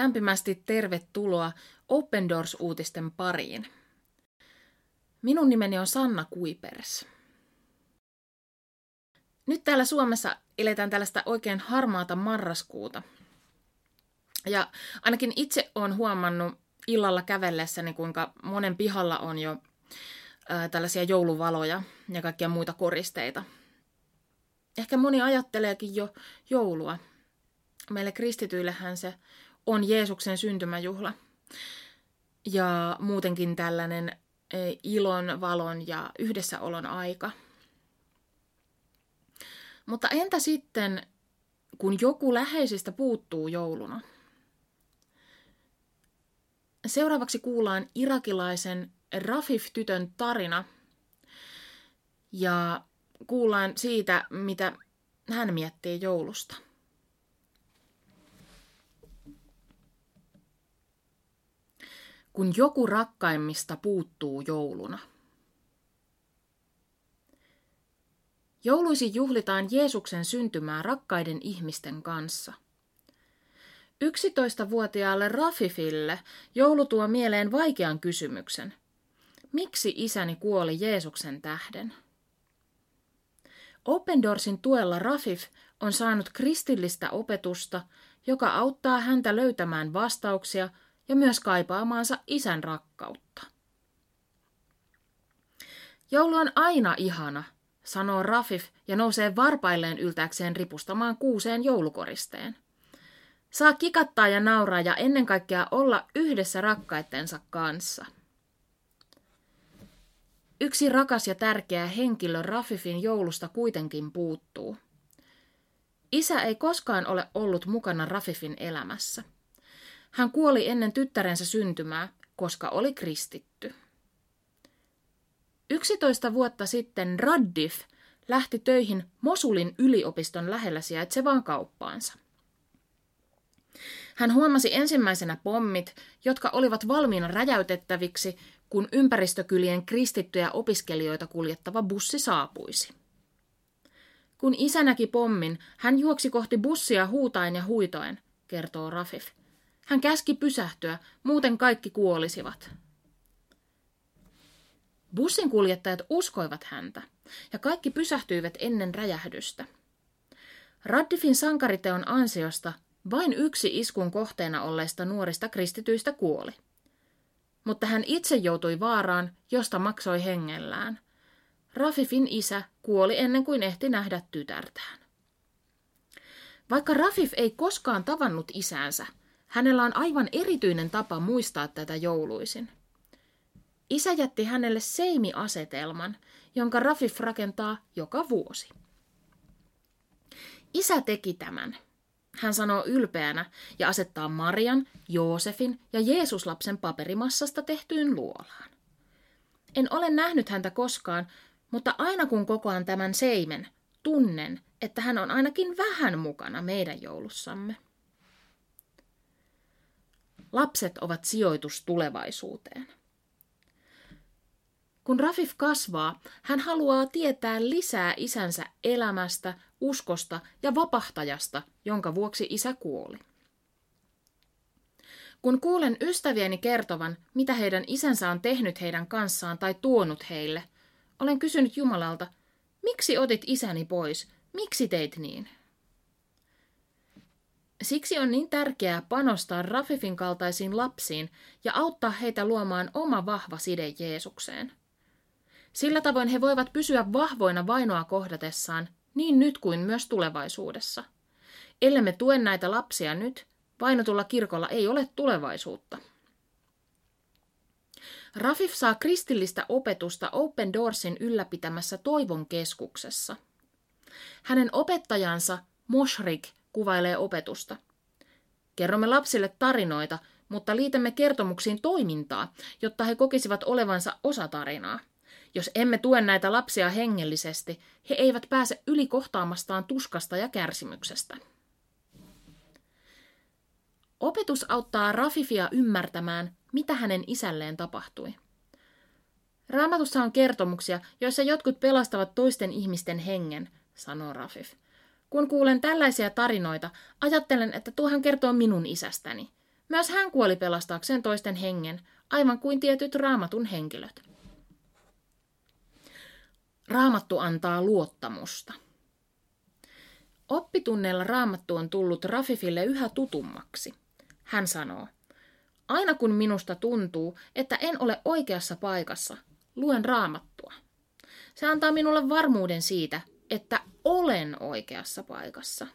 Lämpimästi tervetuloa Open Doors-uutisten pariin. Minun nimeni on Sanna Kuipers. Nyt täällä Suomessa eletään tällaista oikein harmaata marraskuuta. Ja ainakin itse olen huomannut illalla kävellessäni, kuinka monen pihalla on jo ää, tällaisia jouluvaloja ja kaikkia muita koristeita. Ehkä moni ajatteleekin jo joulua. Meille kristityillehän se on Jeesuksen syntymäjuhla. Ja muutenkin tällainen e, ilon, valon ja yhdessäolon aika. Mutta entä sitten, kun joku läheisistä puuttuu jouluna? Seuraavaksi kuullaan irakilaisen Rafif-tytön tarina ja kuullaan siitä, mitä hän miettii joulusta. Kun joku rakkaimmista puuttuu jouluna. Jouluisin juhlitaan Jeesuksen syntymää rakkaiden ihmisten kanssa. 11-vuotiaalle Rafifille joulu tuo mieleen vaikean kysymyksen. Miksi isäni kuoli Jeesuksen tähden? Open Doorsin tuella Rafif on saanut kristillistä opetusta, joka auttaa häntä löytämään vastauksia – ja myös kaipaamaansa isän rakkautta. Joulu on aina ihana, sanoo Rafif ja nousee varpailleen yltäkseen ripustamaan kuuseen joulukoristeen. Saa kikattaa ja nauraa ja ennen kaikkea olla yhdessä rakkaittensa kanssa. Yksi rakas ja tärkeä henkilö Rafifin joulusta kuitenkin puuttuu. Isä ei koskaan ole ollut mukana Rafifin elämässä. Hän kuoli ennen tyttärensä syntymää, koska oli kristitty. 11 vuotta sitten Raddif lähti töihin Mosulin yliopiston lähellä sijaitsevaan kauppaansa. Hän huomasi ensimmäisenä pommit, jotka olivat valmiina räjäytettäviksi, kun ympäristökylien kristittyjä opiskelijoita kuljettava bussi saapuisi. Kun isä näki pommin, hän juoksi kohti bussia huutaen ja huitoen, kertoo Rafif – hän käski pysähtyä, muuten kaikki kuolisivat. Bussin kuljettajat uskoivat häntä, ja kaikki pysähtyivät ennen räjähdystä. Raddifin sankariteon ansiosta vain yksi iskun kohteena olleista nuorista kristityistä kuoli. Mutta hän itse joutui vaaraan, josta maksoi hengellään. Rafifin isä kuoli ennen kuin ehti nähdä tytärtään. Vaikka Rafif ei koskaan tavannut isäänsä, Hänellä on aivan erityinen tapa muistaa tätä jouluisin. Isä jätti hänelle seimiasetelman, jonka Rafif rakentaa joka vuosi. Isä teki tämän. Hän sanoo ylpeänä ja asettaa Marian, Joosefin ja Jeesuslapsen paperimassasta tehtyyn luolaan. En ole nähnyt häntä koskaan, mutta aina kun kokoan tämän seimen, tunnen, että hän on ainakin vähän mukana meidän joulussamme. Lapset ovat sijoitus tulevaisuuteen. Kun Rafif kasvaa, hän haluaa tietää lisää isänsä elämästä, uskosta ja vapahtajasta, jonka vuoksi isä kuoli. Kun kuulen ystävieni kertovan, mitä heidän isänsä on tehnyt heidän kanssaan tai tuonut heille, olen kysynyt Jumalalta, miksi otit isäni pois, miksi teit niin? Siksi on niin tärkeää panostaa Rafifin kaltaisiin lapsiin ja auttaa heitä luomaan oma vahva side Jeesukseen. Sillä tavoin he voivat pysyä vahvoina vainoa kohdatessaan niin nyt kuin myös tulevaisuudessa. Ellemme tue näitä lapsia nyt, vainotulla kirkolla ei ole tulevaisuutta. Rafif saa kristillistä opetusta Open Doorsin ylläpitämässä Toivon keskuksessa. Hänen opettajansa Moshrik kuvailee opetusta. Kerromme lapsille tarinoita, mutta liitämme kertomuksiin toimintaa, jotta he kokisivat olevansa osa tarinaa. Jos emme tue näitä lapsia hengellisesti, he eivät pääse yli kohtaamastaan tuskasta ja kärsimyksestä. Opetus auttaa Rafifia ymmärtämään, mitä hänen isälleen tapahtui. Raamatussa on kertomuksia, joissa jotkut pelastavat toisten ihmisten hengen, sanoo Rafif – kun kuulen tällaisia tarinoita, ajattelen, että tuohan kertoo minun isästäni. Myös hän kuoli pelastaakseen toisten hengen, aivan kuin tietyt raamatun henkilöt. Raamattu antaa luottamusta. Oppitunneilla raamattu on tullut Rafifille yhä tutummaksi. Hän sanoo, aina kun minusta tuntuu, että en ole oikeassa paikassa, luen raamattua. Se antaa minulle varmuuden siitä, että olen oikeassa paikassa.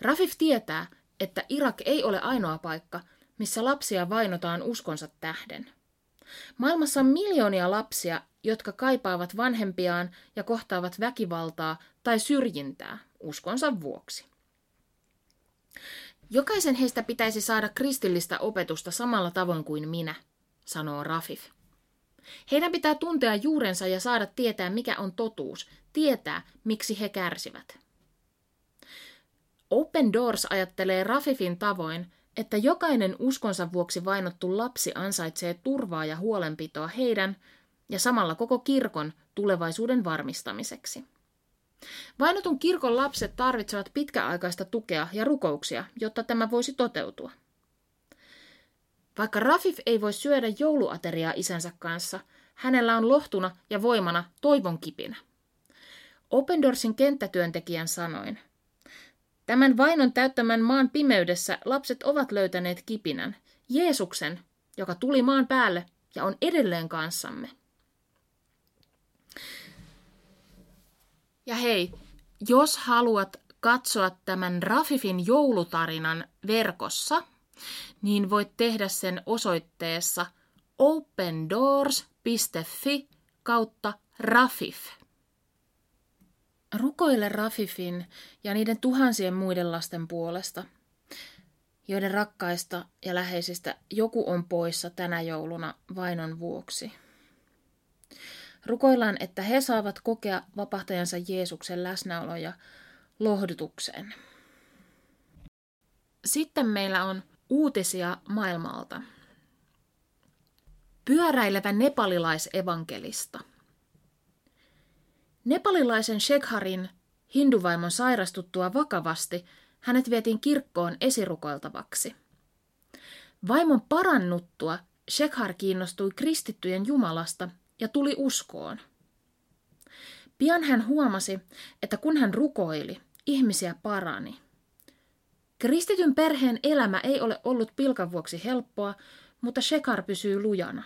Rafif tietää, että Irak ei ole ainoa paikka, missä lapsia vainotaan uskonsa tähden. Maailmassa on miljoonia lapsia, jotka kaipaavat vanhempiaan ja kohtaavat väkivaltaa tai syrjintää uskonsa vuoksi. Jokaisen heistä pitäisi saada kristillistä opetusta samalla tavoin kuin minä, sanoo Rafif. Heidän pitää tuntea juurensa ja saada tietää, mikä on totuus, tietää, miksi he kärsivät. Open Doors ajattelee Rafifin tavoin, että jokainen uskonsa vuoksi vainottu lapsi ansaitsee turvaa ja huolenpitoa heidän ja samalla koko kirkon tulevaisuuden varmistamiseksi. Vainotun kirkon lapset tarvitsevat pitkäaikaista tukea ja rukouksia, jotta tämä voisi toteutua. Vaikka Rafif ei voi syödä jouluateriaa isänsä kanssa, hänellä on lohtuna ja voimana toivon kipinä. Opendorsin kenttätyöntekijän sanoin, Tämän vainon täyttämän maan pimeydessä lapset ovat löytäneet kipinän, Jeesuksen, joka tuli maan päälle ja on edelleen kanssamme. Ja hei, jos haluat katsoa tämän Rafifin joulutarinan verkossa, niin voit tehdä sen osoitteessa opendoors.fi kautta Rafif. Rukoile Rafifin ja niiden tuhansien muiden lasten puolesta, joiden rakkaista ja läheisistä joku on poissa tänä jouluna vainon vuoksi. Rukoillaan, että he saavat kokea vapahtajansa Jeesuksen läsnäolo ja lohdutuksen. Sitten meillä on uutisia maailmalta. Pyöräilevä nepalilaisevankelista. Nepalilaisen Shekharin hinduvaimon sairastuttua vakavasti hänet vietiin kirkkoon esirukoiltavaksi. Vaimon parannuttua Shekhar kiinnostui kristittyjen Jumalasta ja tuli uskoon. Pian hän huomasi, että kun hän rukoili, ihmisiä parani. Kristityn perheen elämä ei ole ollut pilkan vuoksi helppoa, mutta Shekar pysyy lujana.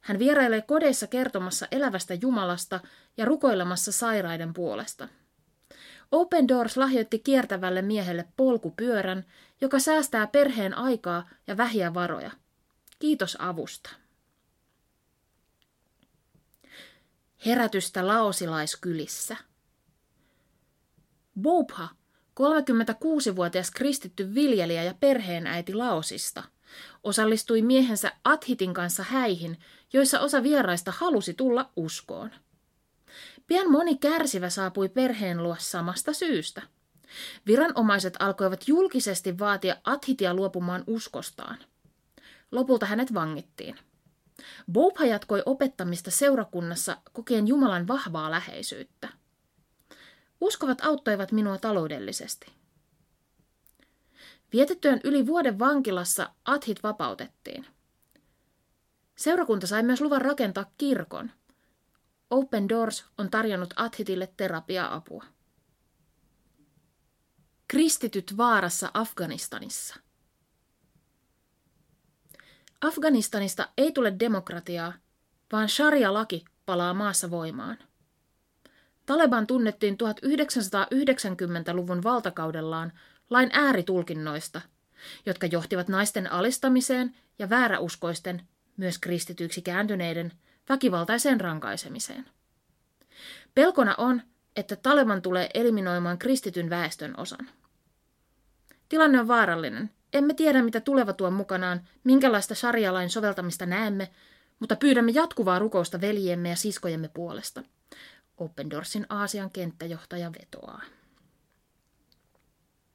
Hän vierailee kodeissa kertomassa elävästä Jumalasta ja rukoilemassa sairaiden puolesta. Open Doors lahjoitti kiertävälle miehelle polkupyörän, joka säästää perheen aikaa ja vähiä varoja. Kiitos avusta. Herätystä laosilaiskylissä. Bobha, 36-vuotias kristitty viljelijä ja perheenäiti Laosista, osallistui miehensä Athitin kanssa häihin, joissa osa vieraista halusi tulla uskoon. Pian moni kärsivä saapui perheen luo samasta syystä. Viranomaiset alkoivat julkisesti vaatia Athitia luopumaan uskostaan. Lopulta hänet vangittiin. Bobha jatkoi opettamista seurakunnassa kokeen Jumalan vahvaa läheisyyttä. Uskovat auttoivat minua taloudellisesti. Vietettyään yli vuoden vankilassa Athit vapautettiin. Seurakunta sai myös luvan rakentaa kirkon. Open Doors on tarjonnut Athitille terapia-apua. Kristityt vaarassa Afganistanissa – Afganistanista ei tule demokratiaa, vaan sharia-laki palaa maassa voimaan. Taleban tunnettiin 1990-luvun valtakaudellaan lain ääritulkinnoista, jotka johtivat naisten alistamiseen ja vääräuskoisten, myös kristityiksi kääntyneiden, väkivaltaiseen rankaisemiseen. Pelkona on, että Taleban tulee eliminoimaan kristityn väestön osan. Tilanne on vaarallinen – emme tiedä, mitä tuleva tuo mukanaan, minkälaista sarjalain soveltamista näemme, mutta pyydämme jatkuvaa rukousta veljemme ja siskojemme puolesta. Oppendorsin Aasian kenttäjohtaja vetoaa.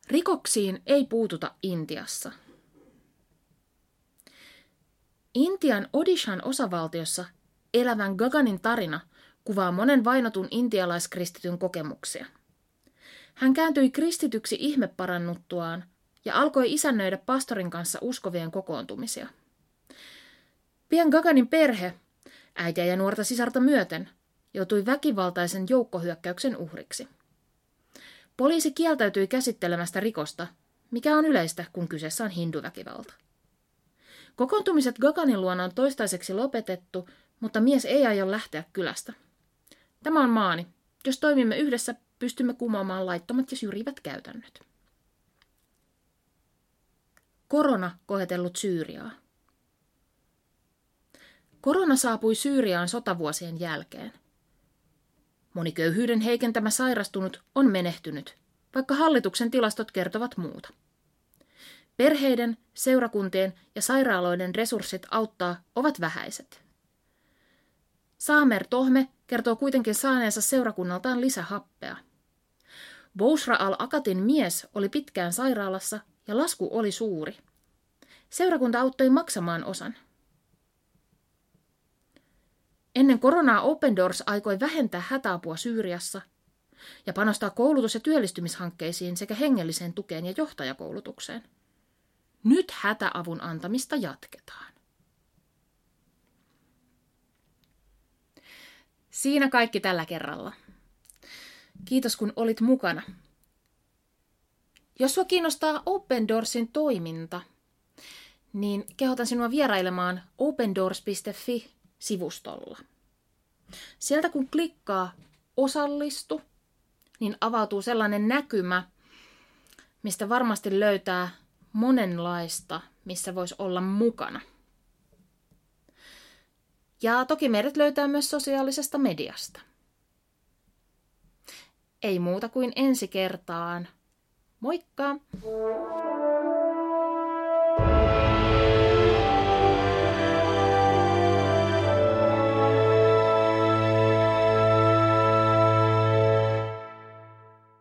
Rikoksiin ei puututa Intiassa. Intian Odishan osavaltiossa elävän Gaganin tarina kuvaa monen vainotun intialaiskristityn kokemuksia. Hän kääntyi kristityksi ihmeparannuttuaan – ja alkoi isännöidä pastorin kanssa uskovien kokoontumisia. Pian Gaganin perhe, äitiä ja nuorta sisarta myöten, joutui väkivaltaisen joukkohyökkäyksen uhriksi. Poliisi kieltäytyi käsittelemästä rikosta, mikä on yleistä, kun kyseessä on hinduväkivalta. Kokoontumiset Gaganin luona on toistaiseksi lopetettu, mutta mies ei aio lähteä kylästä. Tämä on maani. Jos toimimme yhdessä, pystymme kumoamaan laittomat ja syrjivät käytännöt. Korona kohetellut Syyriaa. Korona saapui Syyriaan sotavuosien jälkeen. Moni köyhyyden heikentämä sairastunut on menehtynyt, vaikka hallituksen tilastot kertovat muuta. Perheiden, seurakuntien ja sairaaloiden resurssit auttaa ovat vähäiset. Saamer Tohme kertoo kuitenkin saaneensa seurakunnaltaan lisähappea. Bousra al-Akatin mies oli pitkään sairaalassa ja lasku oli suuri. Seurakunta auttoi maksamaan osan. Ennen koronaa Open Doors aikoi vähentää hätäapua Syyriassa ja panostaa koulutus- ja työllistymishankkeisiin sekä hengelliseen tukeen ja johtajakoulutukseen. Nyt hätäavun antamista jatketaan. Siinä kaikki tällä kerralla. Kiitos kun olit mukana. Jos sinua kiinnostaa Open Doorsin toiminta, niin kehotan sinua vierailemaan opendoors.fi-sivustolla. Sieltä kun klikkaa osallistu, niin avautuu sellainen näkymä, mistä varmasti löytää monenlaista, missä voisi olla mukana. Ja toki meidät löytää myös sosiaalisesta mediasta. Ei muuta kuin ensi kertaan. Moikka!